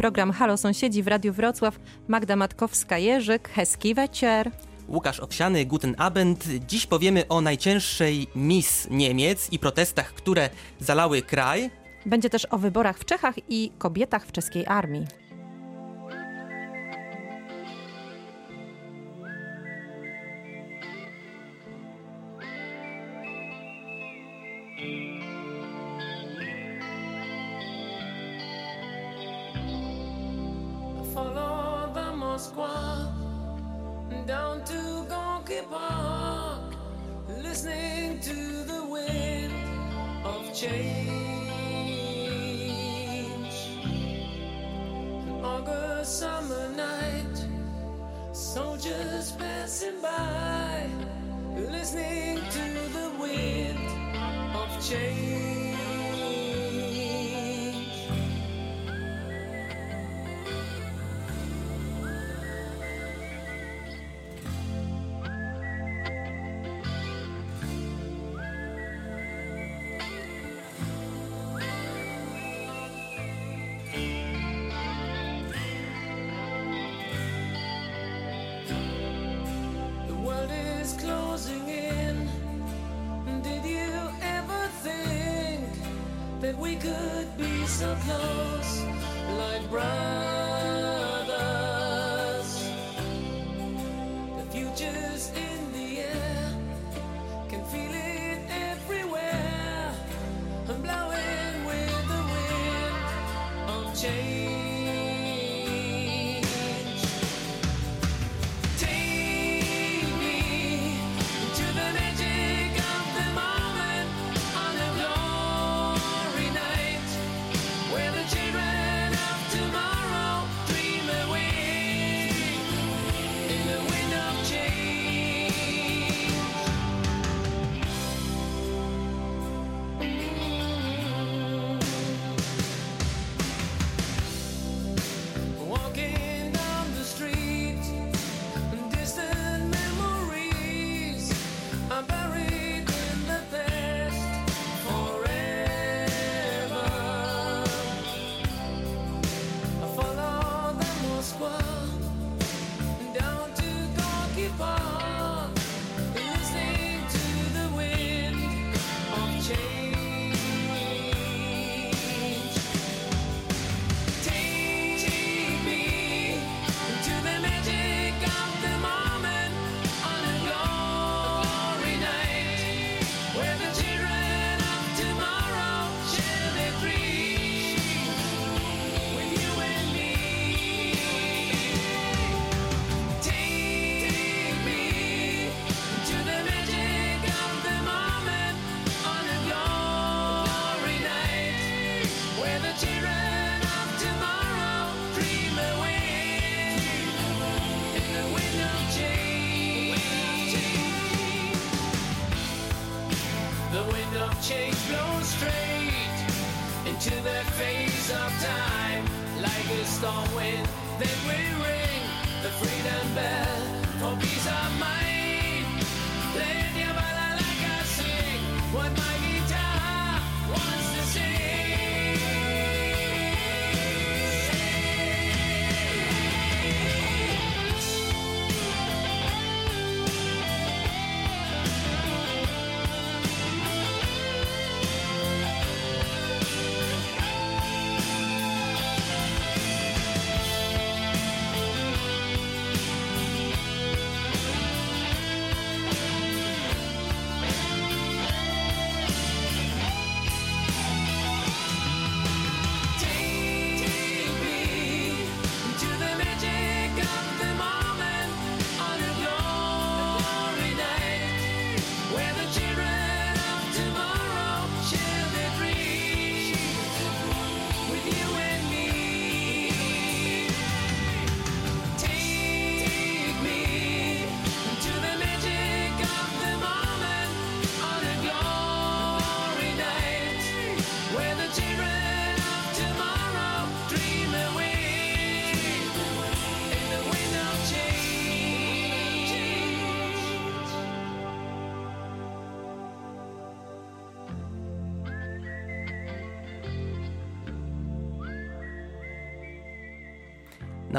program Halo Sąsiedzi w Radiu Wrocław. Magda Matkowska-Jerzyk, Heski Wecer. Łukasz Owsiany, Guten Abend. Dziś powiemy o najcięższej Miss Niemiec i protestach, które zalały kraj. Będzie też o wyborach w Czechach i kobietach w czeskiej armii. slow.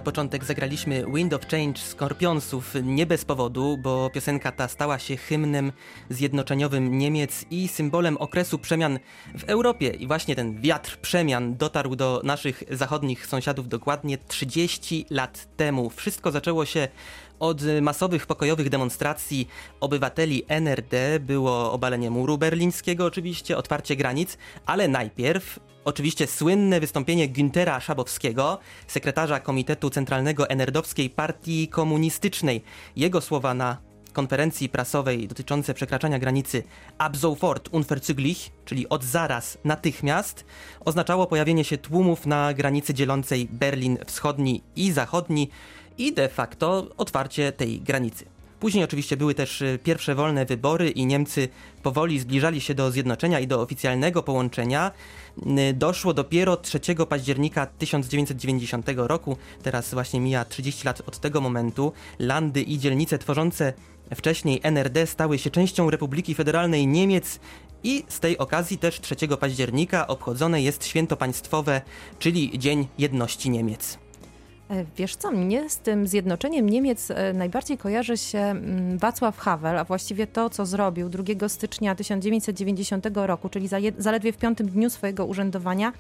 Na początek zagraliśmy Wind of Change Skorpionsów nie bez powodu, bo piosenka ta stała się hymnem zjednoczeniowym Niemiec i symbolem okresu przemian w Europie. I właśnie ten wiatr przemian dotarł do naszych zachodnich sąsiadów dokładnie 30 lat temu. Wszystko zaczęło się od masowych pokojowych demonstracji obywateli NRD było obalenie muru berlińskiego, oczywiście, otwarcie granic, ale najpierw oczywiście słynne wystąpienie Güntera Szabowskiego, sekretarza Komitetu Centralnego NRD-owskiej Partii Komunistycznej. Jego słowa na konferencji prasowej dotyczące przekraczania granicy ab sofort unverzüglich, czyli od zaraz, natychmiast, oznaczało pojawienie się tłumów na granicy dzielącej Berlin wschodni i zachodni i de facto otwarcie tej granicy. Później oczywiście były też y, pierwsze wolne wybory i Niemcy powoli zbliżali się do zjednoczenia i do oficjalnego połączenia. Doszło dopiero 3 października 1990 roku, teraz właśnie mija 30 lat od tego momentu. Landy i dzielnice tworzące wcześniej NRD stały się częścią Republiki Federalnej Niemiec i z tej okazji też 3 października obchodzone jest święto państwowe, czyli Dzień Jedności Niemiec. E, Wiesz co, mnie z tym zjednoczeniem Niemiec e, najbardziej kojarzy się mm, Wacław Havel, a właściwie to, co zrobił 2 stycznia 1990 roku, czyli zaledwie w piątym dniu swojego urzędowania.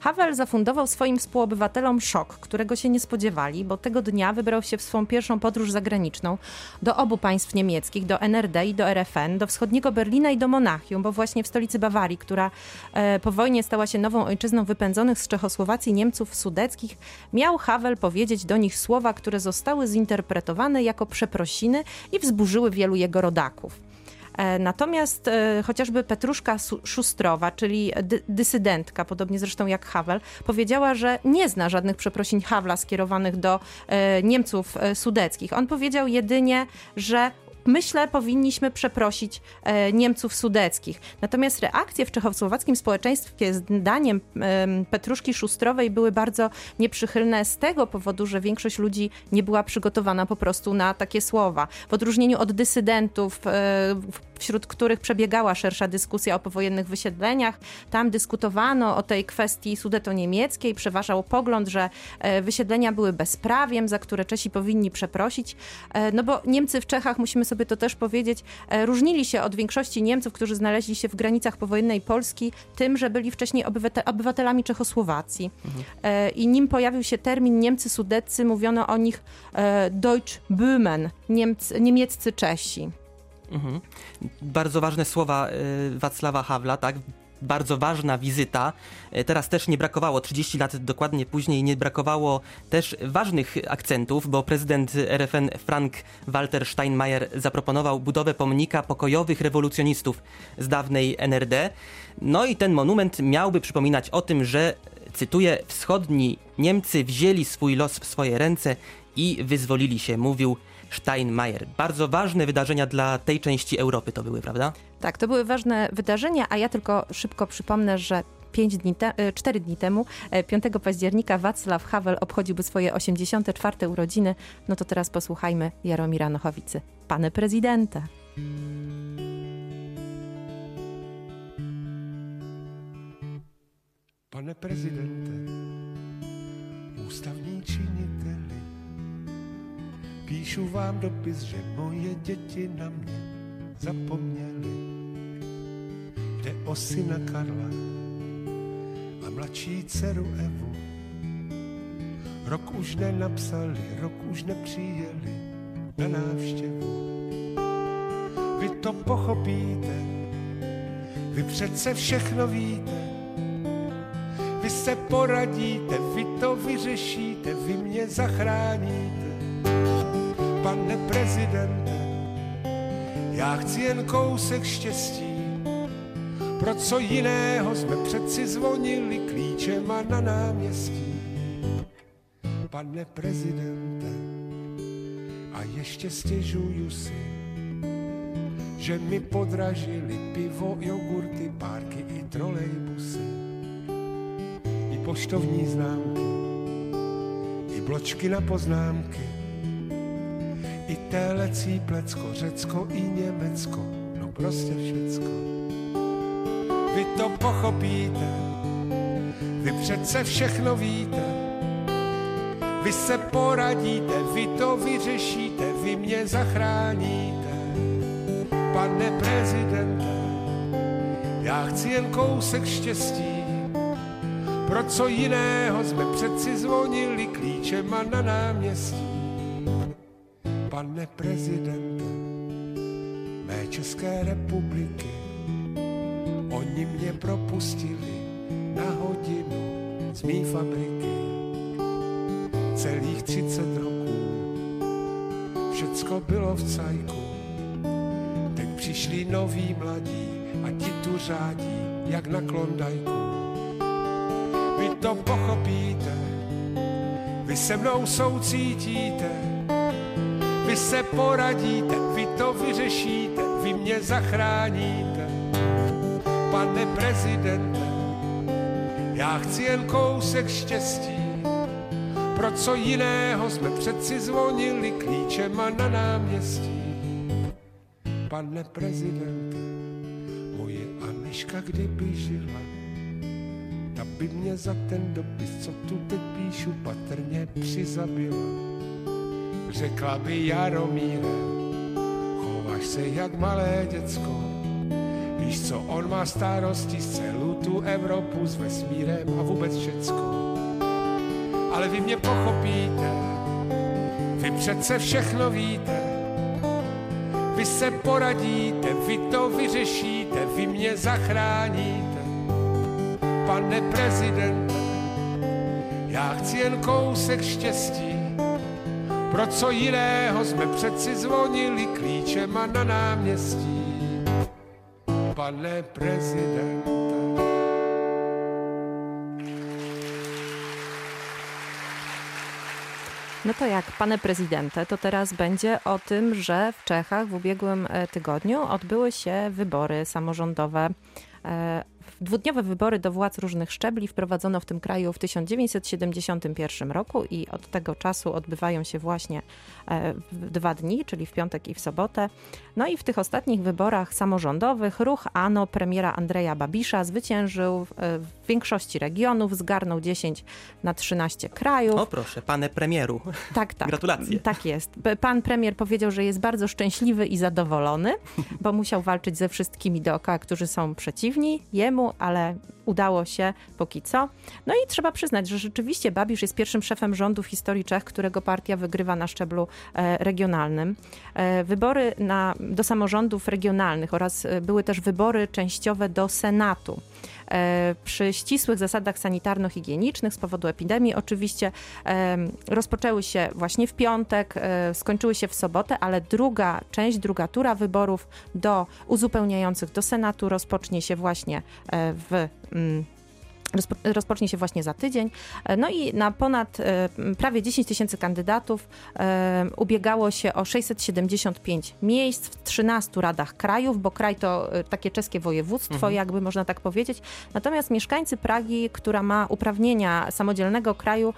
Havel zafundował swoim współobywatelom szok, którego się nie spodziewali, bo tego dnia wybrał się w swą pierwszą podróż zagraniczną do obu państw niemieckich, do NRD i do RFN, do wschodniego Berlina i do Monachium, bo właśnie w stolicy Bawarii, która e, po wojnie stała się nową ojczyzną wypędzonych z Czechosłowacji Niemców sudeckich, miał Havel powiedzieć do nich słowa, które zostały zinterpretowane jako przeprosiny i wzburzyły wielu jego rodaków. E, Natomiast e, chociażby Petruszka Szustrowa, czyli dy- dysydentka, podobnie zresztą jak Havel, powiedziała, że nie zna żadnych przeprosin Hawla skierowanych do e, Niemców sudeckich. On powiedział jedynie, że Myślę, powinniśmy przeprosić e, Niemców sudeckich. Natomiast reakcje w czechosłowackim społeczeństwie, zdaniem em, Petruszki Szustrowej, były bardzo nieprzychylne z tego powodu, że większość ludzi nie była przygotowana po prostu na takie słowa. W odróżnieniu od dysydentów, e, wśród których przebiegała szersza dyskusja o powojennych wysiedleniach, tam dyskutowano o tej kwestii sudeto-niemieckiej, przeważał pogląd, że e, wysiedlenia były bezprawiem, za które Czesi powinni przeprosić. E, No bo Niemcy w Czechach, musimy sobie to też powiedzieć, e, różnili się od większości Niemców, którzy znaleźli się w granicach powojennej Polski, tym, że byli wcześniej obywate- obywatelami Czechosłowacji. E, I nim pojawił się termin Niemcy sudeccy, mówiono o nich e, Deutsch-Böhmen, Niemcy, niemieccy Czesi. Mhm. Bardzo ważne słowa y, Wacława Hawla, tak? Bardzo ważna wizyta. Y, Teraz też nie brakowało, 30 lat dokładnie później, nie brakowało też ważnych akcentów, bo prezydent RFN Frank Walter Steinmeier zaproponował budowę pomnika pokojowych rewolucjonistów z dawnej NRD. No i ten monument miałby przypominać o tym, że, cytuję, wschodni Niemcy wzięli swój los w swoje ręce i wyzwolili się, mówił Steinmeier. Bardzo ważne wydarzenia dla tej części Europy to były, prawda? Tak, to były ważne wydarzenia, a ja tylko szybko przypomnę, że 5 dni te, e, 4 dni temu, e, 5 października, Wacław Havel obchodziłby swoje 84. urodziny. No to teraz posłuchajmy Jaromira Nochowicy. Pane prezydente. Pane prezidente, ústavní činiteli, píšu vám dopis, že moje děti na mě zapomněli. Jde o syna Karla a mladší dceru Evu. Rok už nenapsali, rok už nepřijeli na návštěvu. Vy to pochopíte, vy přece všechno víte, vy se poradíte, vy to vyřešíte, vy mě zachráníte. Pane prezidente, já chci jen kousek štěstí. Pro co jiného jsme přeci zvonili klíčema na náměstí. Pane prezidente, a ještě stěžuju si, že mi podražili pivo, jogurty, párky i trolejbusy i poštovní známky, i bločky na poznámky, i télecí plecko, Řecko i Německo, no prostě všecko. Vy to pochopíte, vy přece všechno víte, Vy se poradíte, vy to vyřešíte, vy mě zachráníte. Pane prezidente, já chci jen kousek štěstí. Pro co jiného jsme přeci zvonili klíčema na náměstí. Pane prezidente, mé České republiky, oni mě propustili na hodinu z mý fabriky. Celých 30 roků, všecko bylo v cajku. Teď přišli noví mladí a ti tu řádí, jak na klondajku. Vy to pochopíte, vy se mnou soucítíte, se poradíte, vy to vyřešíte, vy mě zachráníte. Pane prezidente, já chci jen kousek štěstí, pro co jiného jsme přeci zvonili klíčema na náměstí. Pane prezidente, moje Aniška kdyby žila, ta by mě za ten dopis, co tu teď píšu, patrně přizabila. Řekla by Jaromíre, chováš se jak malé děcko, Víš co, on má starosti z celou tu Evropu s vesmírem a vůbec všecko. Ale vy mě pochopíte, vy přece všechno víte. Vy se poradíte, vy to vyřešíte, vy mě zachráníte. Pane prezidente, já chci jen kousek štěstí. Pro co jiného jsme přeci zvonili klíčema na náměstí pane prezidente. No to jak, pane prezydente, to teraz będzie o tym, że w Czechach w ubiegłym e, tygodniu odbyły się wybory samorządowe. Dwudniowe wybory do władz różnych szczebli wprowadzono w tym kraju w 1971 roku i od tego czasu odbywają się właśnie e, dwa dni, czyli w piątek i w sobotę. No i w tych ostatnich wyborach samorządowych ruch ANO premiera Andrzeja Babisza zwyciężył e, w większości regionów, zgarnął 10 na 13 krajów. O proszę, panie premieru. Tak, tak. Gratulacje. Tak jest. Pan premier powiedział, że jest bardzo szczęśliwy i zadowolony, bo musiał walczyć ze wszystkimi dookoła, którzy są przeciwni ale udało się póki co. No i trzeba przyznać, że rzeczywiście Babisz jest pierwszym szefem rządu w historii Czech, którego partia wygrywa na szczeblu e, regionalnym. E, wybory na, do samorządów regionalnych oraz e, były też wybory częściowe do Senatu przy ścisłych zasadach sanitarno-higienicznych z powodu epidemii oczywiście rozpoczęły się właśnie w piątek, skończyły się w sobotę, ale druga część, druga tura wyborów do uzupełniających do Senatu rozpocznie się właśnie w mm, rozpocznie się właśnie za tydzień. E, no i na ponad e, prawie 10 tysięcy kandydatów e, ubiegało się o 675 miejsc w 13 radach krajów, bo kraj to takie czeskie województwo, mhm. jakby można tak powiedzieć. Natomiast mieszkańcy Pragi, która ma uprawnienia samodzielnego kraju,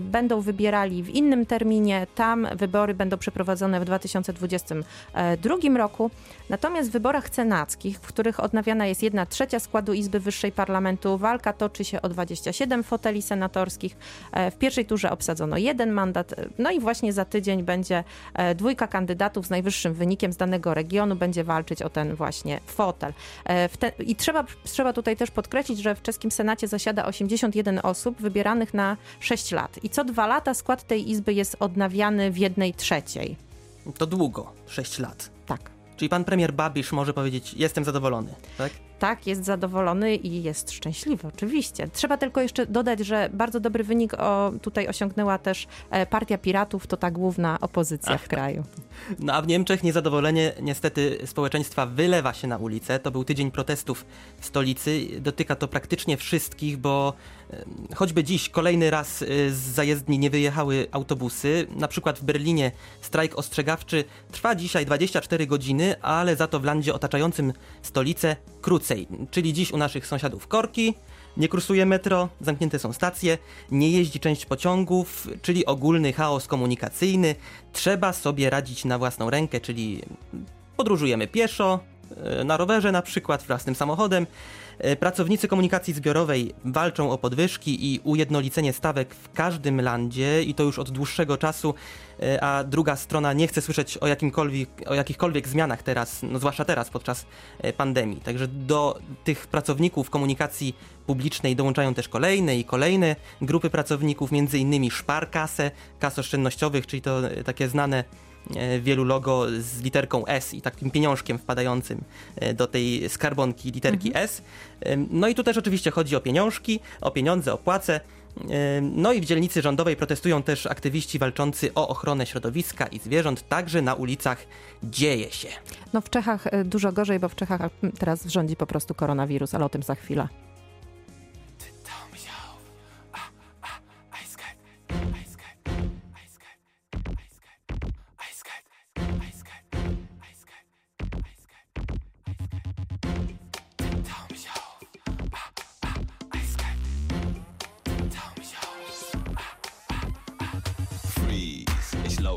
będą wybierali w innym terminie. Tam wybory będą przeprowadzone w 2022 roku. Natomiast w wyborach senackich, w których odnawiana jest jedna trzecia składu Izby Wyższej Parlamentu, walka toczy się o 27 foteli senatorskich. E, w pierwszej turze obsadzono jeden mandat. No i właśnie za tydzień będzie e, dwójka kandydatów z najwyższym wynikiem z danego regionu będzie walczyć o ten właśnie fotel. E, te, I trzeba, trzeba tutaj też podkreślić, że w czeskim Senacie zasiada 81 osób wybieranych na 6 lat. I co dwa lata skład tej izby jest odnawiany w jednej trzeciej. To długo, 6 lat. Tak. Czyli pan premier Babisz może powiedzieć, jestem zadowolony, tak? Tak, jest zadowolony i jest szczęśliwy, oczywiście. Trzeba tylko jeszcze dodać, że bardzo dobry wynik o, tutaj osiągnęła też e, Partia Piratów, to ta główna opozycja Ach, w tak. kraju. No a w Niemczech niezadowolenie niestety społeczeństwa wylewa się na ulicę. To był tydzień protestów w stolicy. Dotyka to praktycznie wszystkich, bo choćby dziś kolejny raz e, z zajezdni nie wyjechały autobusy. Na przykład w Berlinie strajk ostrzegawczy trwa dzisiaj 24 godziny, ale za to w landzie otaczającym stolicę krócej. Czyli dziś u naszych sąsiadów korki, nie kursuje metro, zamknięte są stacje, nie jeździ część pociągów, czyli ogólny chaos komunikacyjny. Trzeba sobie radzić na własną rękę, czyli podróżujemy pieszo, e, na rowerze na przykład, własnym samochodem. E, Pracownicy komunikacji zbiorowej walczą o podwyżki i ujednolicenie stawek w każdym landzie i to już od dłuższego czasu, e, a druga strona nie chce słyszeć o, jakimkolwiek, o jakichkolwiek zmianach teraz, no zwłaszcza teraz podczas e, pandemii. Także do tych pracowników komunikacji publicznej dołączają też kolejne i kolejne grupy pracowników, między innymi Szparkasę, kas oszczędnościowych, czyli to takie znane wielu logo z literką S i takim pieniążkiem wpadającym e, do tej skarbonki literki S. Em, No i tu też oczywiście chodzi o pieniążki, o pieniądze, o płace. No i w dzielnicy rządowej protestują też aktywiści walczący o ochronę środowiska i zwierząt, także na ulicach dzieje się. No w Czechach e, dużo gorzej, bo w Czechach teraz rządzi po prostu koronawirus, ale o tym za chwilę.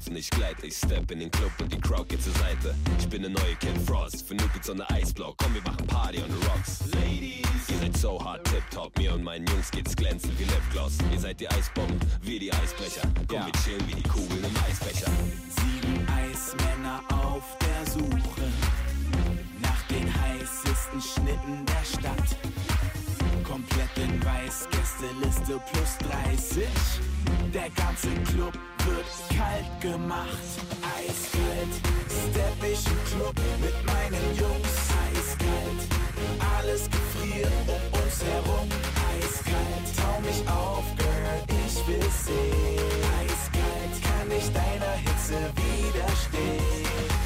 Ich lauf nicht gleite, ich step in den Club und die Crowd geht zur Seite. Ich bin der neue Kid Frost, für Nuke so eine Eisblock. Komm, wir machen Party on the Rocks. Ladies, ihr seid so hart tipptopp, mir und meinen Jungs geht's glänzen wie Lipgloss. Ihr seid die Eisbomben, wir die Eisbrecher. Komm, wir chillen wie die Kugeln im Eisbecher. Sieben Eismänner auf der Suche nach den heißesten Schnitten der Stadt. Komplett in Weiß, Gästeliste plus 30. Der ganze Club wird kalt gemacht. Eiskalt, step ich im Club mit meinen Jungs. Eiskalt, alles gefriert um uns herum. Eiskalt, tau mich auf, Girl, ich will sehen. Eiskalt, kann ich deiner Hitze widerstehen.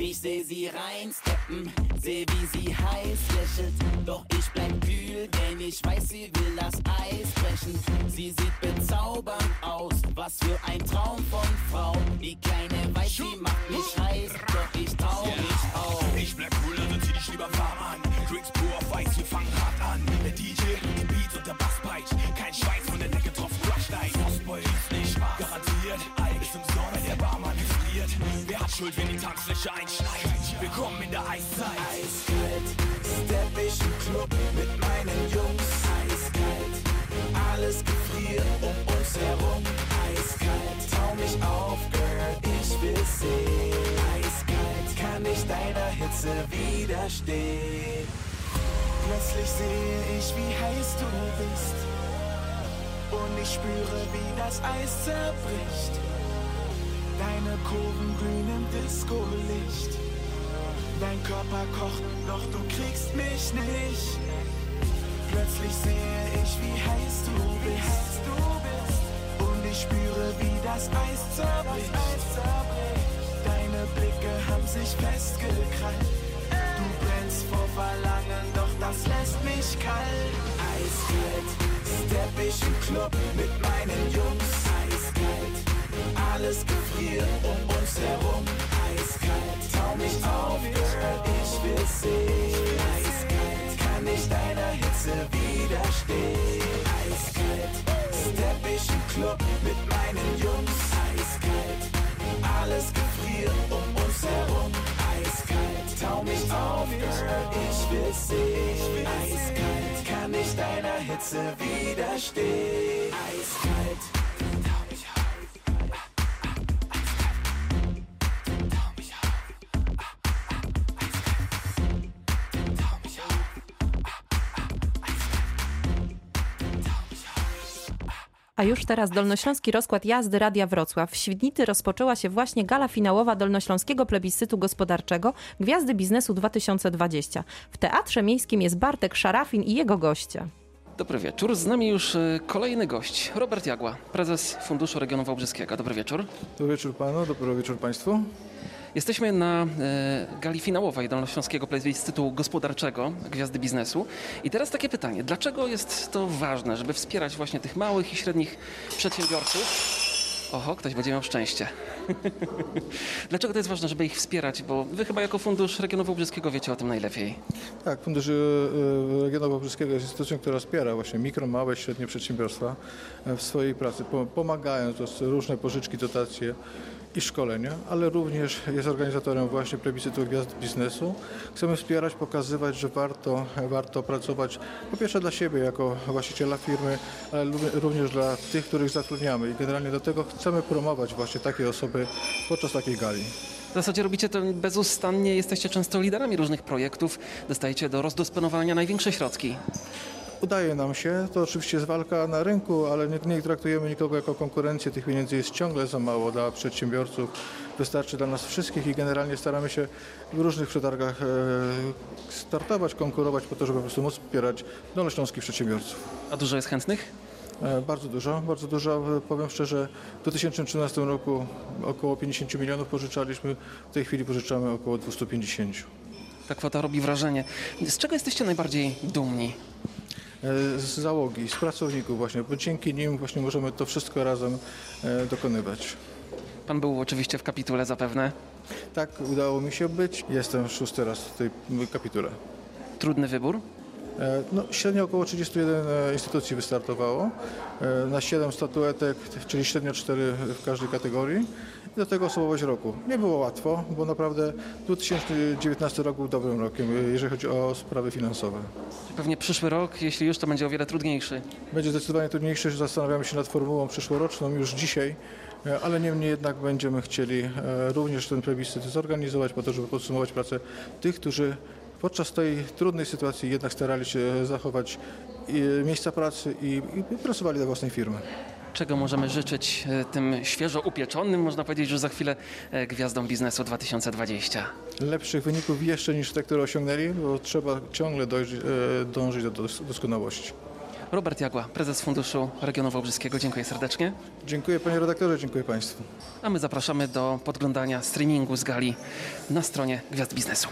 Ich seh sie reinsteppen, seh wie sie heiß lächelt. Doch ich bleib kühl, denn ich weiß, sie will das Eis brechen. Sie sieht bezaubernd aus, was für ein Traum von Frau. Die kleine weiß, sie macht mich heiß, doch ich trau mich auf. Ich bleib cool, also zieh dich lieber warm an. Drinks pur auf Weiß, wir fangen hart an. Der DJ Schuld, wenn die Tanzfläche einschneit? Willkommen in der Eiszeit. Eiskalt, step ich im Club mit meinen Jungs. Eiskalt, alles gefriert um uns herum. Eiskalt, tau mich auf, Girl, ich will sehen. Eiskalt, kann ich deiner Hitze widerstehen. Plötzlich sehe ich, wie heiß du bist. Und ich spüre, wie das Eis zerbricht. Deine Kurven glühen im Disco-Licht. Dein Körper kocht, doch du kriegst mich nicht. Plötzlich sehe ich, wie heiß du bist. Und ich spüre, wie das Eis zerbricht. Deine Blicke haben sich festgekrallt. Du brennst vor Verlangen, doch das lässt mich kalt. Eiskalt, step ich im Club mit meinen Jungs. Alles gefriert um uns herum. Eiskalt, tau mich auf, Girl, ich will sehen. Eiskalt, kann ich deiner Hitze widerstehen. Eiskalt, step ich im Club mit meinen Jungs. Eiskalt, alles gefriert um uns herum. Eiskalt, tau mich auf, Girl, ich will sehen. Eiskalt, kann ich deiner Hitze widerstehen. Eiskalt. A już teraz Dolnośląski Rozkład Jazdy Radia Wrocław. W Świdnicy rozpoczęła się właśnie gala finałowa Dolnośląskiego Plebiscytu Gospodarczego Gwiazdy Biznesu 2020. W Teatrze Miejskim jest Bartek Szarafin i jego goście. Dobry wieczór. Z nami już y, kolejny gość, Robert Jagła, prezes Funduszu Regionu Wałbrzyskiego. Dobry wieczór. Dobry wieczór panu, dobry wieczór państwu. Jesteśmy na e, gali finałowej Dolnośląskiego Plebiscytu Gospodarczego Gwiazdy Biznesu. I teraz takie pytanie, dlaczego jest to ważne, żeby wspierać właśnie tych małych i średnich przedsiębiorców? Oho, ktoś będzie miał szczęście. dlaczego to jest ważne, żeby ich wspierać? Bo wy chyba jako Fundusz Regionu Wałbrzyskiego wiecie o tym najlepiej. Tak, Fundusz e, Regionu Wałbrzyskiego jest instytucją, która wspiera właśnie mikro, małe, średnie przedsiębiorstwa e, w swojej pracy, po- pomagając, różne pożyczki, dotacje i szkolenia, ale również jest organizatorem właśnie plebiscytu gwiazd biznesu. Chcemy wspierać, pokazywać, że warto, warto pracować po pierwsze dla siebie jako właściciela firmy, ale również dla tych, których zatrudniamy i generalnie dlatego chcemy promować właśnie takie osoby podczas takiej gali. W zasadzie robicie to bezustannie, jesteście często liderami różnych projektów, dostajecie do rozdysponowania największe środki. Udaje nam się, to oczywiście jest walka na rynku, ale nie, nie traktujemy nikogo jako konkurencję. Tych pieniędzy jest ciągle za mało dla przedsiębiorców. Wystarczy dla nas wszystkich i generalnie staramy się w różnych przetargach e, startować, konkurować po to, żeby po prostu móc wspierać dolnośląskich przedsiębiorców. A dużo jest chętnych? E, Bardzo dużo, bardzo dużo. E, Powiem szczerze, w 2013 roku około 50 milionów pożyczaliśmy, w tej chwili pożyczamy około 250. Ta kwota robi wrażenie. Z czego jesteście najbardziej dumni? E, Z załogi, z pracowników właśnie, bo dzięki nim właśnie możemy to wszystko razem e, dokonywać. Pan był oczywiście w kapitule zapewne. Tak, udało mi się być. Jestem szósty raz w tej kapitule. Trudny wybór. E, No, średnio około 31 e, instytucji wystartowało na 7 statuetek, czyli średnio 4 w każdej kategorii. I do tego osobowość roku. Nie było łatwo, bo naprawdę 2019 rok był dobrym rokiem, jeżeli chodzi o sprawy finansowe. Pewnie przyszły rok, jeśli już, to będzie o wiele trudniejszy. Będzie zdecydowanie trudniejsze, zastanawiamy się nad formułą przyszłoroczną już dzisiaj, e, ale niemniej jednak będziemy chcieli e, również ten plebiscyt zorganizować po to, żeby podsumować pracę tych, którzy podczas tej trudnej sytuacji jednak starali się zachować e, miejsca pracy i, i pracowali dla własnej firmy. Czego możemy życzyć e, tym świeżo upieczonym, można powiedzieć, że za chwilę e, gwiazdom biznesu 2020? Lepszych wyników jeszcze niż te, które osiągnęli, bo trzeba ciągle dojść, e, dążyć do dos- doskonałości. Robert Jagła, prezes Funduszu Regionu Wałbrzyskiego. Dziękuję serdecznie. Dziękuję panie redaktorze, dziękuję państwu. A my zapraszamy do podglądania streamingu z gali na stronie Gwiazd Biznesu.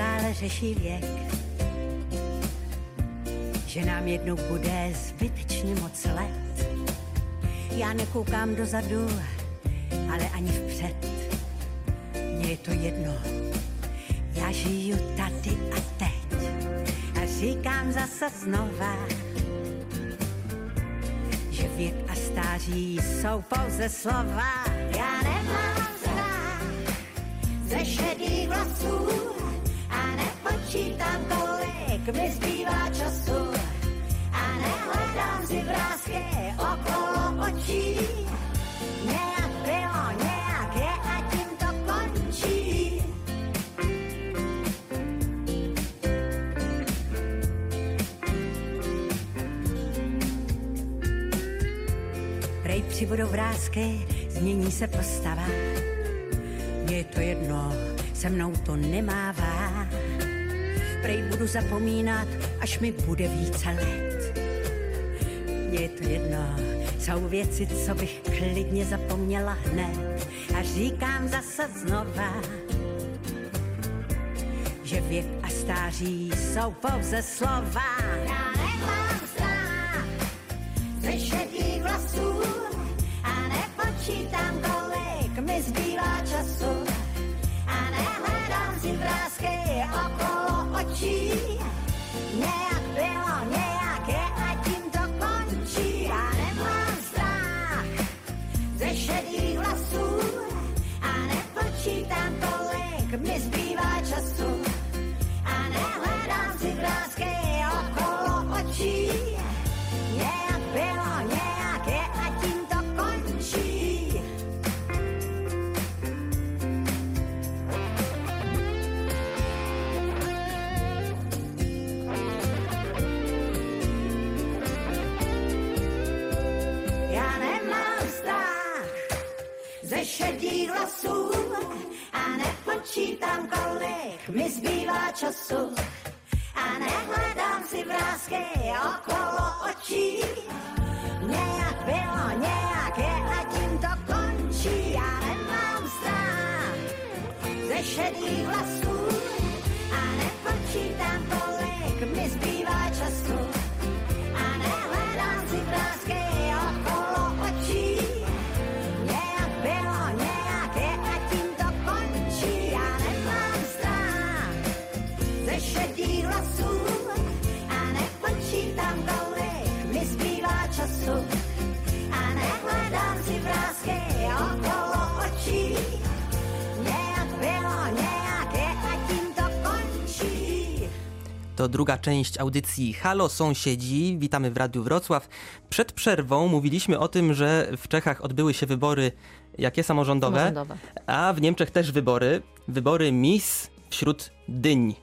Neustále řeší věk, že nám jednou bude zbytečně moc let. Já nekoukám dozadu, ale ani vpřed. Mně je to jedno, já žiju tady a teď. A říkám zase znova, že věk a stáří jsou pouze slova. Já nemám strach ze šedých vlasů nepočítám, kolik mi zbývá času a nehledám si vrázky okolo očí. Nějak bylo, nějak je a tím to končí. Prej přibudou vrázky, změní se postava. Je to jedno, se mnou to nemává. Prej budu zapomínat, až mi bude více let. Mně je to jedno, jsou věci, co bych klidně zapomněla hned. A říkám zase znova, že věk a stáří jsou pouze slova. Já nemám strach ze šedých vlasů a nepočítám, kolik mi zbývá času a nehledám si vrázky okolo očí. Nějak bylo, nějak je a tím to končí. Já nemám strach ze šedých vlasů a nepočítám, kolik braccia solo druga część audycji Halo Sąsiedzi. Witamy w Radiu Wrocław. Przed przerwą mówiliśmy o tym, że w Czechach odbyły się wybory jakie samorządowe, Samorządowe. a w Niemczech też wybory. Wybory Miss wśród dyń.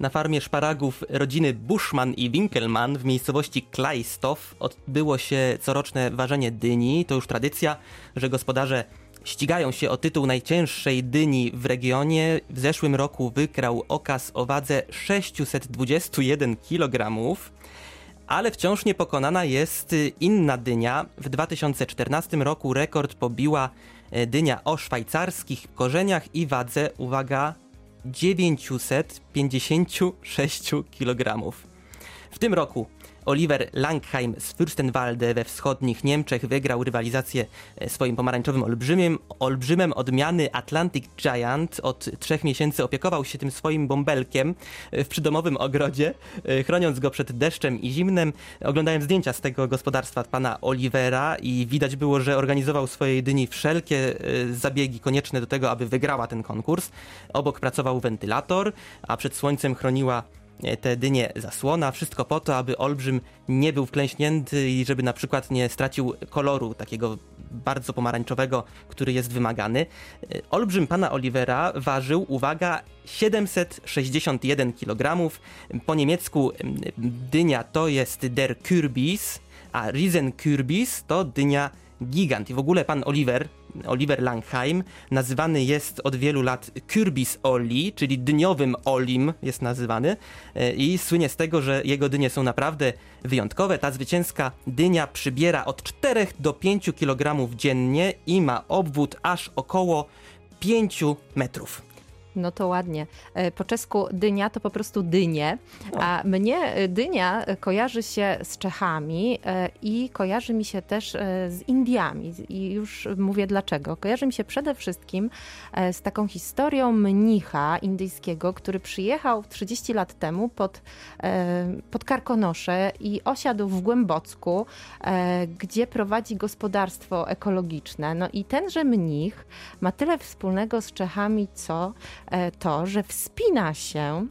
Na farmie szparagów rodziny Buschmann i Winkelmann w miejscowości Klajstow odbyło się coroczne ważenie dyni. To już tradycja, że gospodarze ścigają się o tytuł najcięższej dyni w regionie. W zeszłym roku wykrał okaz o wadze 621 kg. Ale wciąż niepokonana jest inna dynia. W 2014 roku rekord pobiła e, dynia o szwajcarskich korzeniach i wadze, uwaga, 956 kg. W tym roku Oliver Langheim z Fürstenwalde we wschodnich Niemczech wygrał rywalizację e, swoim pomarańczowym olbrzymiem, olbrzymem odmiany Atlantic Giant. Od trzech miesięcy opiekował się tym swoim bąbelkiem e, w przydomowym ogrodzie, e, chroniąc go przed deszczem i zimnem. Oglądałem zdjęcia z tego gospodarstwa pana Olivera i widać było, że organizował swojej dyni wszelkie zabiegi konieczne do tego, aby wygrała ten konkurs. Obok pracował wentylator, a przed słońcem chroniła te dynie zasłona, wszystko po to, aby olbrzym nie był wklęśnięty i żeby na przykład nie stracił koloru takiego bardzo pomarańczowego, który jest wymagany. E, Olbrzym pana Olivera ważył, uwaga, 761 kg. Po niemiecku em, dynia to jest der Kürbis, a Riesenkürbis to dynia gigant. I w ogóle pan Oliver, Oliver Langheim, nazywany jest od wielu lat Kürbis Oli, czyli dyniowym Olim jest nazywany e, i słynie z tego, że jego dynie są naprawdę wyjątkowe. Ta zwycięska dynia przybiera od 4 do 5 kg dziennie i ma obwód aż około 5 metrów. No to ładnie. E, Po czesku dynia to po prostu dynie, a mnie e, dynia e, kojarzy się z Czechami i kojarzy mi się też z Indiami. I już mówię dlaczego. Kojarzy mi się przede wszystkim z taką historią mnicha indyjskiego, który przyjechał 30 lat temu pod, pod Karkonosze i osiadł w Głębocku, gdzie prowadzi gospodarstwo ekologiczne. No i tenże mnich ma tyle wspólnego z Czechami, co to, że wspina się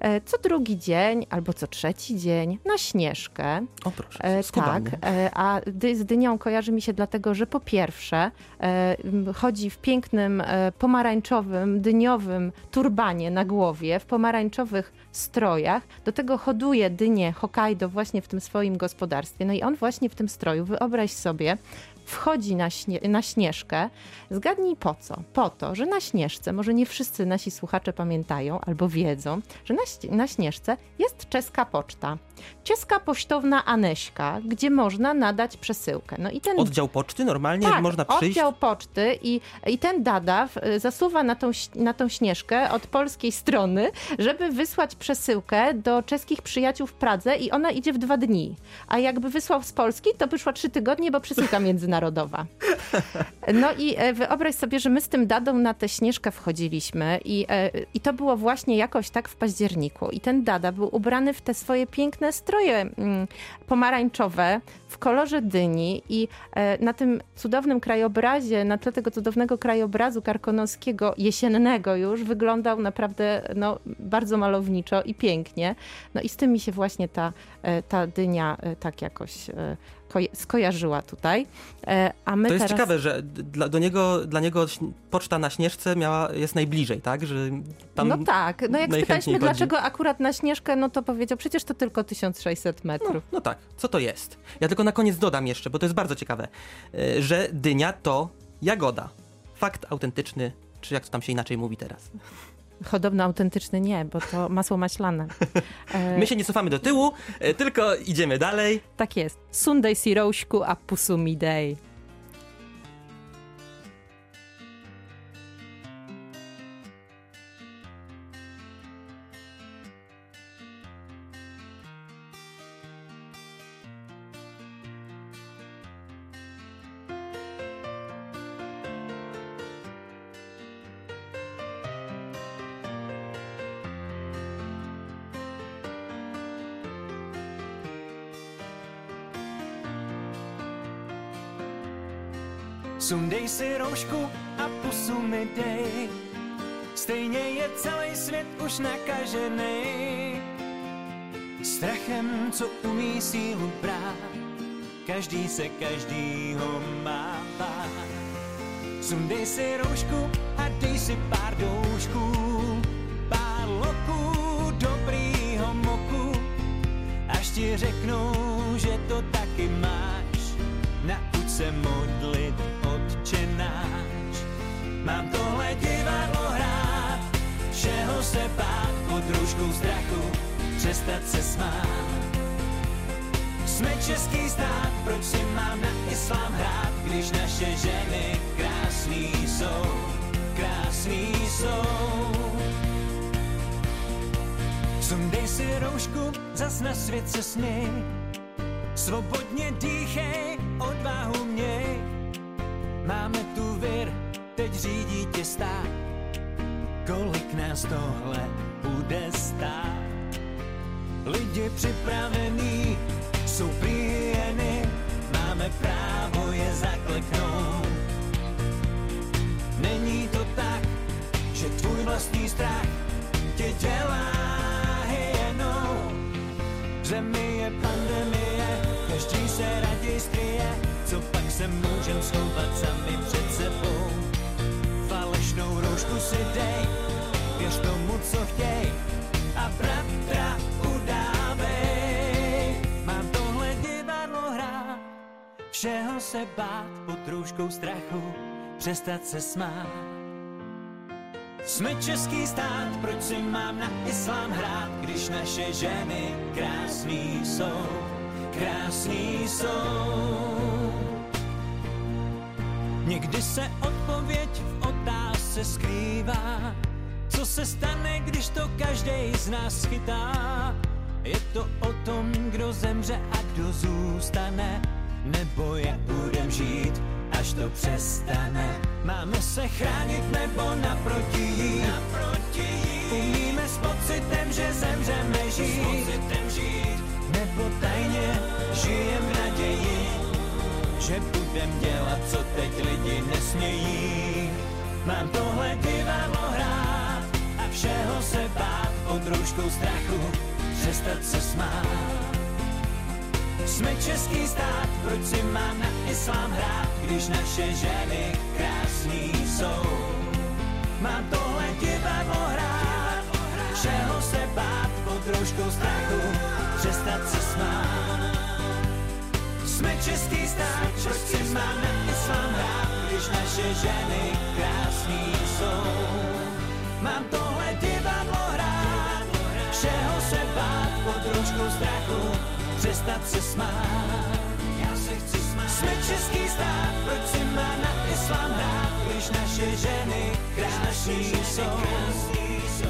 e, co drugi dzień albo co trzeci dzień na śnieżkę. O proszę, E, skubanie. tak, e, a z dynią kojarzy mi się dlatego, że po pierwsze e, chodzi w pięknym e, pomarańczowym, dyniowym turbanie na głowie, w pomarańczowych strojach. Do tego hoduje dynię Hokkaido właśnie w tym swoim gospodarstwie. No i on właśnie w tym stroju, wyobraź sobie, wchodzi na, śnie, na śnieżkę. Zgadnij po co? Po to, że na śnieżce, może nie wszyscy nasi słuchacze pamiętają albo wiedzą, że na, na śnieżce jest czeska poczta. Czeska pocztowna Aneśka, gdzie można nadać przesyłkę. No i ten Oddział poczty normalnie tak, można przyjść. oddział poczty i, i ten dadaw zasuwa na tą, na tą śnieżkę od polskiej strony, żeby wysłać przesyłkę do czeskich przyjaciół w Pradze i ona idzie w dwa dni. A jakby wysłał z Polski, to by szła trzy tygodnie, bo przesyłka międzynarodowa. No i e, wyobraź sobie, że my z tym dadą na tę śnieżkę wchodziliśmy i, e, i to było właśnie jakoś tak w październiku. I ten dada był ubrany w te swoje piękne stroje mm, pomarańczowe w kolorze dyni i e, na tym cudownym krajobrazie, na tle tego cudownego krajobrazu karkonoskiego, jesiennego już, wyglądał naprawdę no, bardzo malowniczo i pięknie. No i z tym mi się właśnie ta, e, ta dynia e, tak jakoś skojarzyła tutaj. E, A my To jest teraz... ciekawe, że dla, do niego, dla niego poczta na Śnieżce miała, jest najbliżej, tak? Że tam no tak, no jak spytaliśmy dlaczego akurat na Śnieżkę, no to powiedział, przecież to tylko 1600 No, metrów. no tak, co to jest? Ja tylko na koniec dodam jeszcze, bo to jest bardzo ciekawe, e, że dynia to jagoda. Fakt autentyczny, czy jak to tam się inaczej mówi teraz. Podobno autentyczny nie, bo to masło maślane. E, My się nie cofamy do tyłu, e, tylko idziemy dalej. Tak jest. Sunday sirośku, a pusu mi roušku a pusu mi dej. Stejně je celý svět už nakažený. Strachem, co umí sílu brát, každý se každýho má bát. Sundej si roušku a dej si pár doušků, pár loků dobrýho moku, až ti řeknou, že to taky máš. Nauč se modlit, otče náš. Mám tohle divadlo hrát, všeho se bát pod rouškou strachu, přestat se smát. Jsme český stát, proč si mám na islám hrát, když naše ženy krásný jsou, krásný jsou. Sundej si roušku, zas na svět se směj, svobodně dýchej, měj. Máme tu vir, teď řídí tě stát, kolik nás tohle bude stát. Lidi připravení jsou prýjeny, máme právo je zakleknout. Není to tak, že tvůj vlastní strach tě dělá hyenou. V zemi je pandemie, každý se raději skryje, se můžem schovat sami před sebou. Falešnou roušku si dej, věř tomu, co chtěj, a bratra udávej. Mám tohle divadlo hrát, všeho se bát pod rouškou strachu, přestat se smát. Jsme český stát, proč si mám na islám hrát, když naše ženy krásný jsou, krásný jsou. Někdy se odpověď v otázce skrývá, co se stane, když to každý z nás chytá. Je to o tom, kdo zemře a kdo zůstane, nebo jak budem žít, až to přestane. Máme se chránit nebo naproti jít, naproti jít. umíme s pocitem, že zemřeme žít, s pocitem žít. nebo tajně žijem v naději, budem dělat, co teď lidi nesmějí. Mám tohle divadlo hrát a všeho se bát pod rouškou strachu, přestat se smát. Jsme český stát, proč si mám na islám hrát, když naše ženy krásný jsou. Mám tohle divadlo hrát, všeho se bát pod rouškou strachu, přestat se smát. Jsme český stát, proč si mám na islám hrát, když naše ženy krásný jsou. Mám tohle divadlo hrát, všeho se bát pod rouškou strachu, přestat se smát. Já se chci smát. Jsme český stát, proč si má na islám hrát, když naše ženy krásný jsou.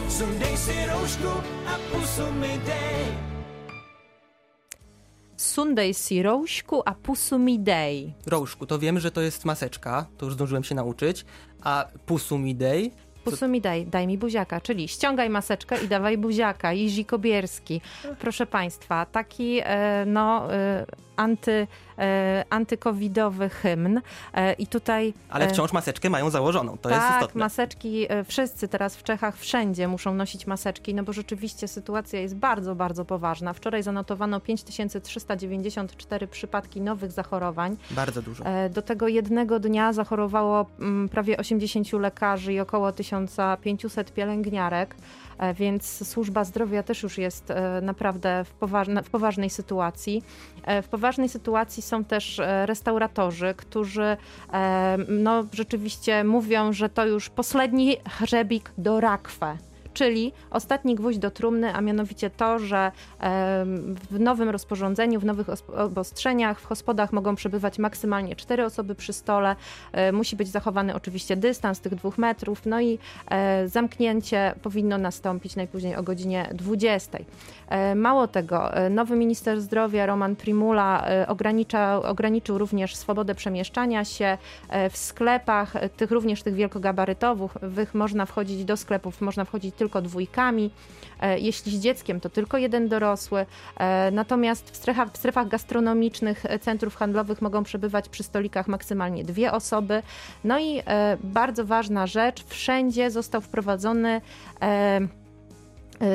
Sundej si roušku a pusu mi dej. Sundej si roušku a pusu mi dej. Rouszku, to wiem, że to jest maseczka, to już zdążyłem się nauczyć, a pusu mi dej, Pusu mi daj, daj mi buziaka, czyli ściągaj maseczkę i dawaj buziaka. Jizi Kobierski. Proszę Państwa, taki e, no, e, anty, antykowidowy hymn. E, I tutaj... ale e, wciąż maseczkę mają założoną, to jest tak, istotne. maseczki, e, wszyscy teraz w Czechach wszędzie muszą nosić maseczki, no bo rzeczywiście sytuacja jest bardzo, bardzo poważna. Wczoraj zanotowano 5394 przypadki nowych zachorowań. Bardzo dużo. E, Do tego jednego dnia zachorowało mm, prawie 80 lekarzy i około 1500 pielęgniarek, e, więc służba zdrowia też już jest e, naprawdę w, poważne, w poważnej sytuacji. E, W poważnej sytuacji są też e, restauratorzy, którzy e, no, rzeczywiście mówią, że to już posledni hrzebik do rakwe. Czyli ostatni gwóźdź do trumny, a mianowicie to, że w nowym rozporządzeniu, w nowych obostrzeniach w hospodach mogą przebywać maksymalnie cztery osoby przy stole. E, Musi być zachowany oczywiście dystans tych dwóch metrów, no i e, zamknięcie powinno nastąpić najpóźniej o godzinie 20. E, Mało tego, nowy minister zdrowia Roman Primula ogranicza, ograniczył również swobodę przemieszczania się w sklepach, tych również tych wielkogabarytowych, można wchodzić do sklepów, można wchodzić tylko tylko dwójkami. E, Jeśli z dzieckiem, to tylko jeden dorosły. E, Natomiast w strefach, w strefach gastronomicznych e, centrów handlowych mogą przebywać przy stolikach maksymalnie dwie osoby. No i bardzo ważna rzecz, wszędzie został wprowadzony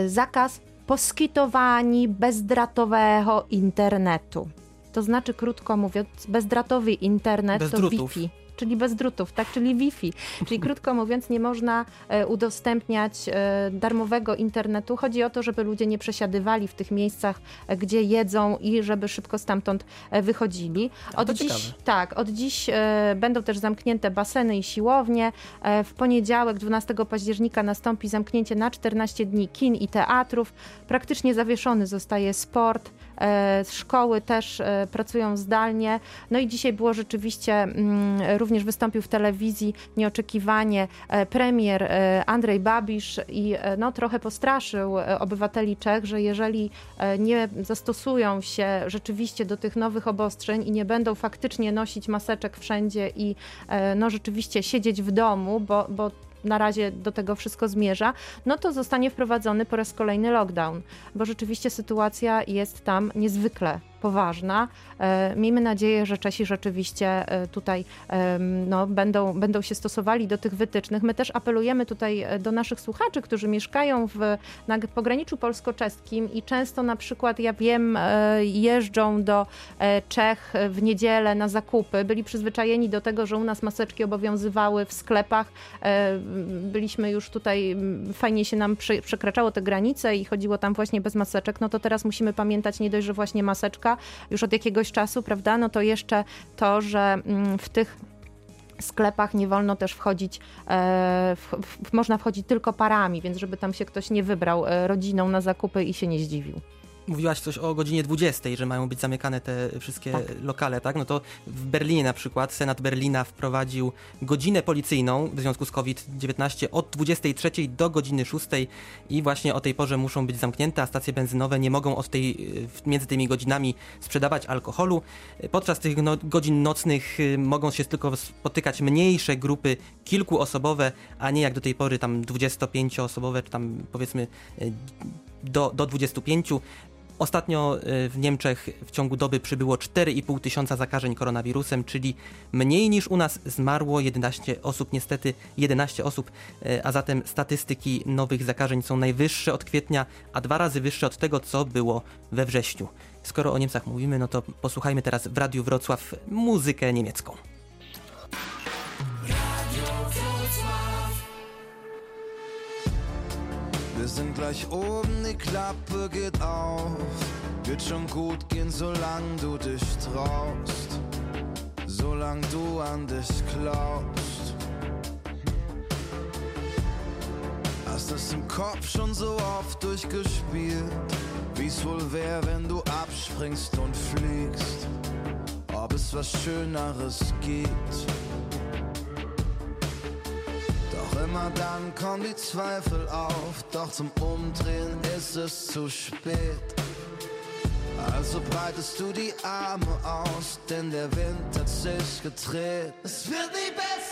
zakaz poskitowani bezdratowego internetu. To znaczy, krótko mówiąc, bezdratowy internet Bez to drutów. Wi-Fi. Czyli bez drutów, tak, czyli Wi-Fi. Czyli krótko mówiąc, nie można e, udostępniać e, darmowego internetu. Chodzi o to, żeby ludzie nie przesiadywali w tych miejscach, e, gdzie jedzą i żeby szybko stamtąd wychodzili. Od dziś, ciekawe. tak, od dziś będą też zamknięte baseny i siłownie. W poniedziałek, 12 października, nastąpi zamknięcie na 14 dni kin i teatrów. Praktycznie zawieszony zostaje sport. E, szkoły też e, pracują zdalnie. No i dzisiaj było rzeczywiście, mm, również wystąpił w telewizji nieoczekiwanie e, premier Andrzej Babisz i no, trochę postraszył obywateli Czech, że jeżeli nie zastosują się rzeczywiście do tych nowych obostrzeń i nie będą faktycznie nosić maseczek wszędzie i no, rzeczywiście siedzieć w domu, bo, bo na razie do tego wszystko zmierza, no to zostanie wprowadzony po raz kolejny lockdown, bo rzeczywiście sytuacja jest tam niezwykle poważna. E, Miejmy nadzieję, że Czesi rzeczywiście e, tutaj no, będą, będą się stosowali do tych wytycznych. My też apelujemy tutaj e, do naszych słuchaczy, którzy mieszkają w, na pograniczu polsko-czeskim i często na przykład, ja wiem, jeżdżą do Czech w niedzielę na zakupy. Byli przyzwyczajeni do tego, że u nas maseczki obowiązywały w sklepach. Byliśmy już tutaj, fajnie się nam prze- przekraczało te granice i chodziło tam właśnie bez maseczek. No to teraz musimy pamiętać nie dość, że właśnie maseczka już od jakiegoś czasu, prawda? No to jeszcze to, że mm, w tych sklepach nie wolno też wchodzić, e, w, w, można wchodzić tylko parami, więc żeby tam się ktoś nie wybrał e, rodziną na zakupy i się nie zdziwił. Mówiłaś coś o godzinie 20, że mają być zamykane te wszystkie Tak. lokale, tak? No to w Berlinie na przykład Senat Berlina wprowadził godzinę policyjną w związku z COVID-19 od 23 do godziny 6 i właśnie o tej porze muszą być zamknięte, a stacje benzynowe nie mogą od tej, między tymi godzinami sprzedawać alkoholu. Podczas tych no, godzin nocnych y, mogą się tylko spotykać mniejsze grupy, kilkuosobowe, a nie jak do tej pory tam 25-osobowe, czy tam powiedzmy y, do, do 25. Ostatnio y, w Niemczech w ciągu doby przybyło 4,5 tysiąca zakażeń koronawirusem, czyli mniej niż u nas zmarło 11 osób, niestety 11 osób, y, a zatem statystyki nowych zakażeń są najwyższe od kwietnia, a dwa razy wyższe od tego, co było we wrześniu. Skoro o Niemcach mówimy, no to posłuchajmy teraz w Radiu Wrocław muzykę niemiecką. Wir sind gleich oben, die Klappe geht auf. Wird schon gut gehen, solange du dich traust. Solange du an dich glaubst. Hast es im Kopf schon so oft durchgespielt, wie's wohl wär, wenn du abspringst und fliegst. Ob es was Schöneres gibt. Immer dann kommen die Zweifel auf, doch zum Umdrehen ist es zu spät. Also breitest du die Arme aus, denn der Wind hat sich gedreht. Es wird nie besser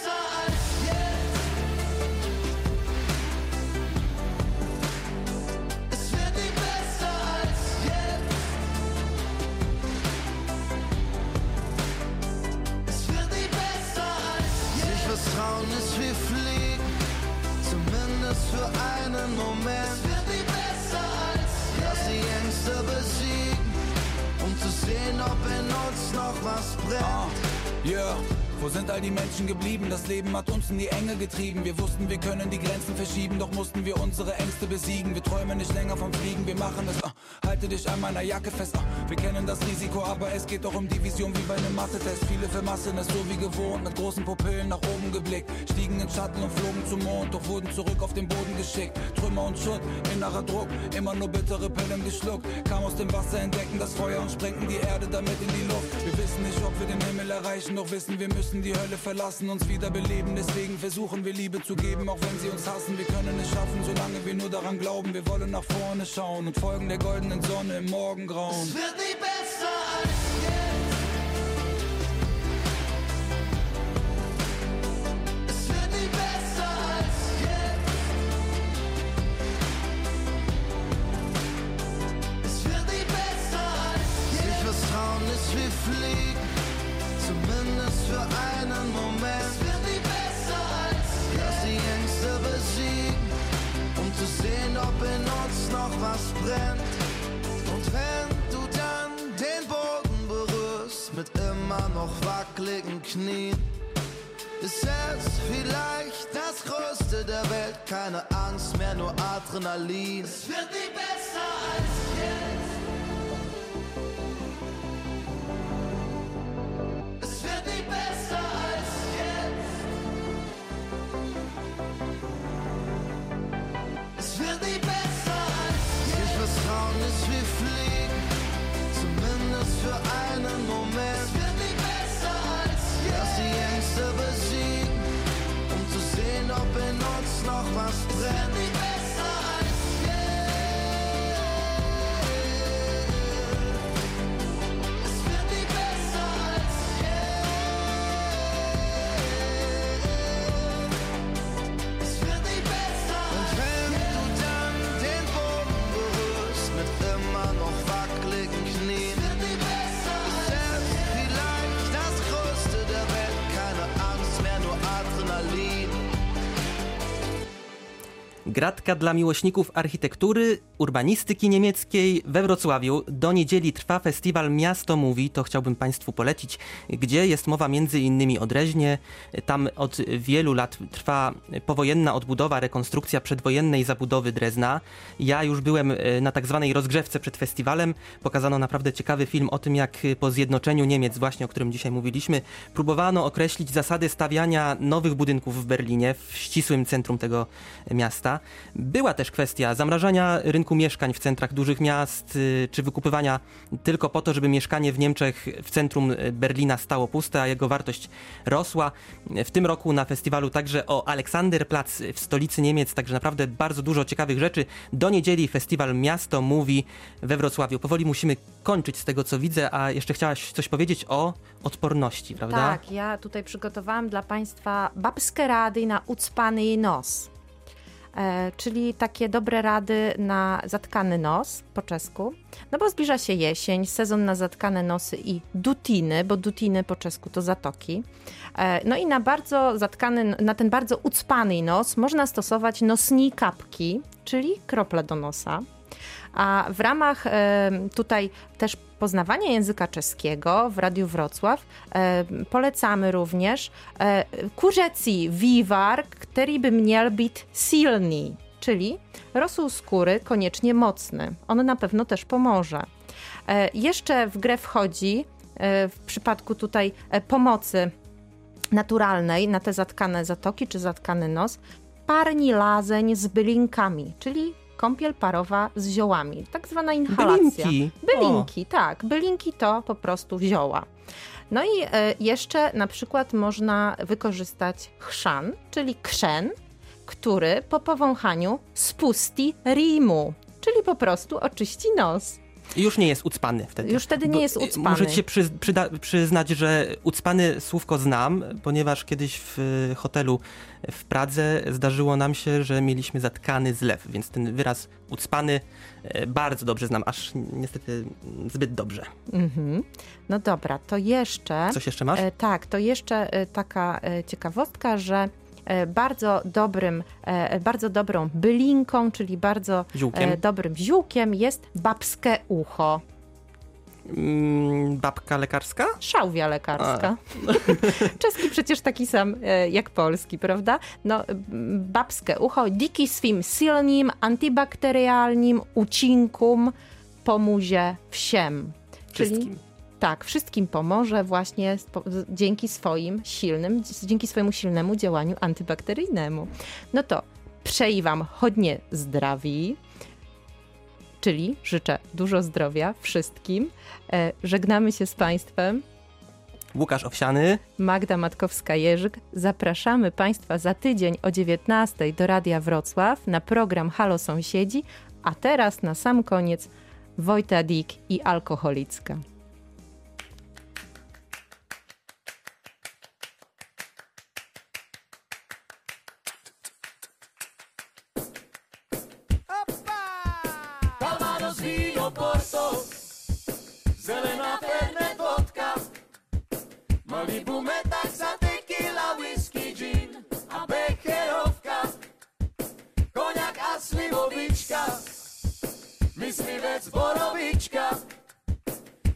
für einen Moment. Es wird nie besser als jetzt. Lass die Ängste besiegen, um zu sehen, ob in uns noch was brennt. Yeah. Wo sind all die Menschen geblieben? Das Leben hat uns in die Enge getrieben. Wir wussten, wir können die Grenzen verschieben, doch mussten wir unsere Ängste besiegen. Wir träumen nicht länger vom Fliegen, wir machen es. ah. halte dich an meiner Jacke fest. ah. wir kennen das Risiko, aber es geht doch um die Vision wie bei einem Mathe-Test. Viele vermassen es so wie gewohnt, mit großen Pupillen nach oben geblickt. Stiegen in Schatten und flogen zum Mond, doch wurden zurück auf den Boden geschickt. Trümmer und Schutt, innerer Druck, immer nur bittere Pillen geschluckt. Kam aus dem Wasser, entdecken das Feuer und sprengten die Erde damit in die Luft. Wir wissen nicht, ob wir den Himmel erreichen, doch wissen, wir müssen die Hölle verlassen, uns wiederbeleben. Deswegen versuchen wir Liebe zu geben, auch wenn sie uns hassen. Wir können es schaffen, solange wir nur daran glauben. Wir wollen nach vorne schauen und folgen der goldenen Sonne im Morgengrauen. Es wird nie besser was brennt. Und wenn du dann den Boden berührst mit immer noch wackeligen Knien, ist es vielleicht das Größte der Welt. Keine Angst mehr, nur Adrenalin. Es wird nie besser als jetzt. Für einen Moment. Gratka dla miłośników architektury, urbanistyki niemieckiej we Wrocławiu. Do niedzieli trwa festiwal Miasto Mówi, to chciałbym Państwu polecić, gdzie jest mowa między innymi o Dreźnie. Tam od wielu lat trwa powojenna odbudowa, rekonstrukcja przedwojennej zabudowy Drezna. Ja już byłem e, na tak zwanej rozgrzewce przed festiwalem. Pokazano naprawdę ciekawy film o tym, jak po zjednoczeniu Niemiec, właśnie o którym dzisiaj mówiliśmy, próbowano określić zasady stawiania nowych budynków w Berlinie, w ścisłym centrum tego miasta. Była też kwestia zamrażania rynku mieszkań w centrach dużych miast, y, czy wykupywania tylko po to, żeby mieszkanie w Niemczech w centrum y, Berlina stało puste, a jego wartość rosła. W tym roku na festiwalu także o Aleksanderplatz w stolicy Niemiec, także naprawdę bardzo dużo ciekawych rzeczy. Do niedzieli festiwal Miasto mówi we Wrocławiu. Powoli musimy kończyć z tego, co widzę, a jeszcze chciałaś coś powiedzieć o odporności, prawda? Tak, ja tutaj przygotowałam dla Państwa babskie rady na ucpany nos. E, czyli takie dobre rady na zatkany nos po czesku. No bo zbliża się jesień, sezon na zatkane nosy i dutiny, bo dutiny po czesku to zatoki. E, no i na bardzo zatkany, na ten bardzo ucpany nos można stosować nosni kapki, czyli krople do nosa. A w ramach tutaj też poznawania języka czeskiego w Radiu Wrocław polecamy również kurzeci wiwar, który by miał być silny, czyli rosół skóry koniecznie mocny. On na pewno też pomoże. E, jeszcze w grę wchodzi e, w przypadku tutaj e, pomocy naturalnej na te zatkane zatoki czy zatkany nos parni lazeń z bylinkami, czyli kąpiel parowa z ziołami, tak zwana inhalacja. Bylinki. Bylinki, tak. Bylinki to po prostu zioła. No i e, jeszcze na przykład można wykorzystać chrzan, czyli krzan, który po powąchaniu spusti rimu, czyli po prostu oczyści nos. Już nie jest ucpany wtedy. Już wtedy nie jest y, ucpany. Muszę ci się przy, przyda, przyznać, że ucpany słówko znam, ponieważ kiedyś w y, hotelu w Pradze zdarzyło nam się, że mieliśmy zatkany zlew, więc ten wyraz ucpany y, bardzo dobrze znam, aż niestety zbyt dobrze. Mhm. No dobra, to jeszcze. Coś jeszcze masz? E, tak, to jeszcze e, taka e, ciekawostka, że bardzo dobrym, e, bardzo dobrą bylinką, czyli bardzo Ziółkiem. e, dobrym ziółkiem jest babskie ucho, Mm, babka lekarska? szałwia lekarska. Czeski przecież taki sam e, jak polski, prawda? No, babskie ucho diki swym silnym, antybakterialnym ucinkum pomuzie wsiem. Wszystkim. Tak, wszystkim pomoże właśnie dzięki swoim silnym, dzięki swojemu silnemu działaniu antybakteryjnemu. No to przej wam chodnie zdrowi, czyli życzę dużo zdrowia wszystkim. E, żegnamy się z Państwem. Łukasz Owsiany. Magda Matkowska-Jerzyk. Zapraszamy Państwa za tydzień o 19 do Radia Wrocław na program Halo Sąsiedzi, a teraz na sam koniec Wojta Dik i Alkoholicka. Zelená Fernet vodka, Malibu metaxa, tequila, whisky, gin a becherovka, koňak a slivovička. Myslivec, borovička,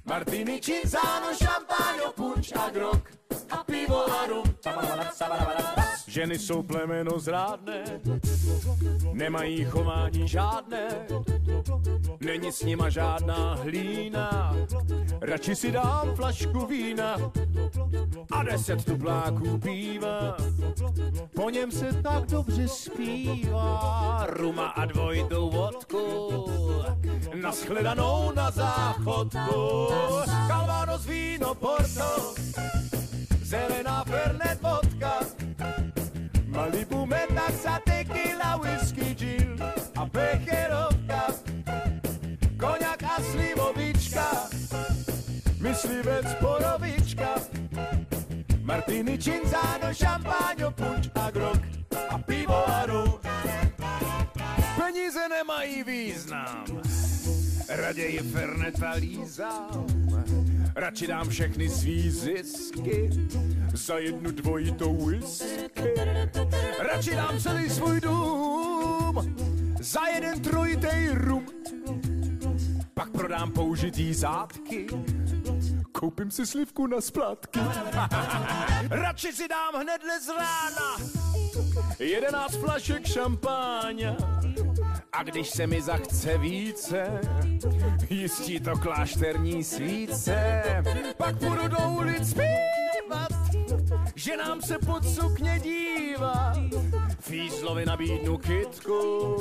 Martini, Cinzano, šampaňo, punč a grok. A pivo a rum. Ženy jsou plemeno zrádné, nemají chování žádné, není s nima žádná hlína. Radši si dám flašku vína a deset tupláků piva. Po něm se tak dobře zpívá, ruma a dvojitou vodku, naschledanou na záchodku. Calvados víno Porto, zelená Fernet vodka, whisky, gin a pecherovka, koniak a slivovička, myslivec borovička, Martini, Cinzano, šampáňo, punč a grok a pivo a rum. Peníze nemají význam, raději Fernet a lízám. Radši dám všechny svý zisky za jednu dvojitou whisky. Radši dám celý svůj dům za jeden trojitej rum. Pak prodám použitý zátky, koupím si slivku na splátky. Radši si dám hnedle z rána jedenáct flašek šampáně. A když se mi zachce více, jistí to klášterní svíce, pak půjdu do ulic zpívat, že nám se pod sukně dívá. Fízlovi nabídnu kytku,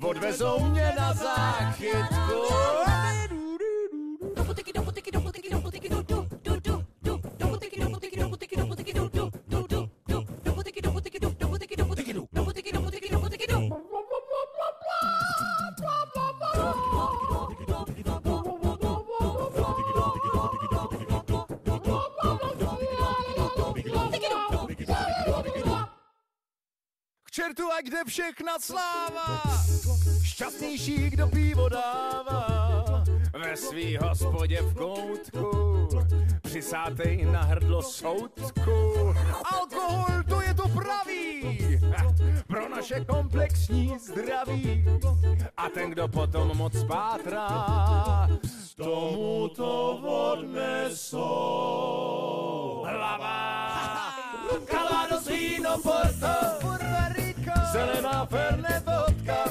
odvezou mě na záchytku. K čertu a kde všechna sláva, šťastnější, kdo pivo dává. Ve svý hospodě v koutku, přisátej na hrdlo soudku. Alkohol, to je to pravý, pro naše komplexní zdraví. A ten, kdo potom moc pátrá, tomu to odnesou. Hlava, Calvados víno Porto, zelená Fernet vodka,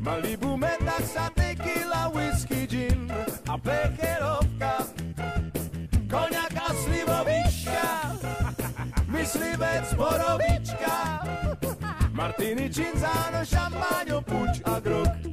Malibu metaxa, tequila, whisky, gin a pecherovka, koniak a slivovička, myslivec borovička, Martini, Cinzano, šampáňo, puč a grok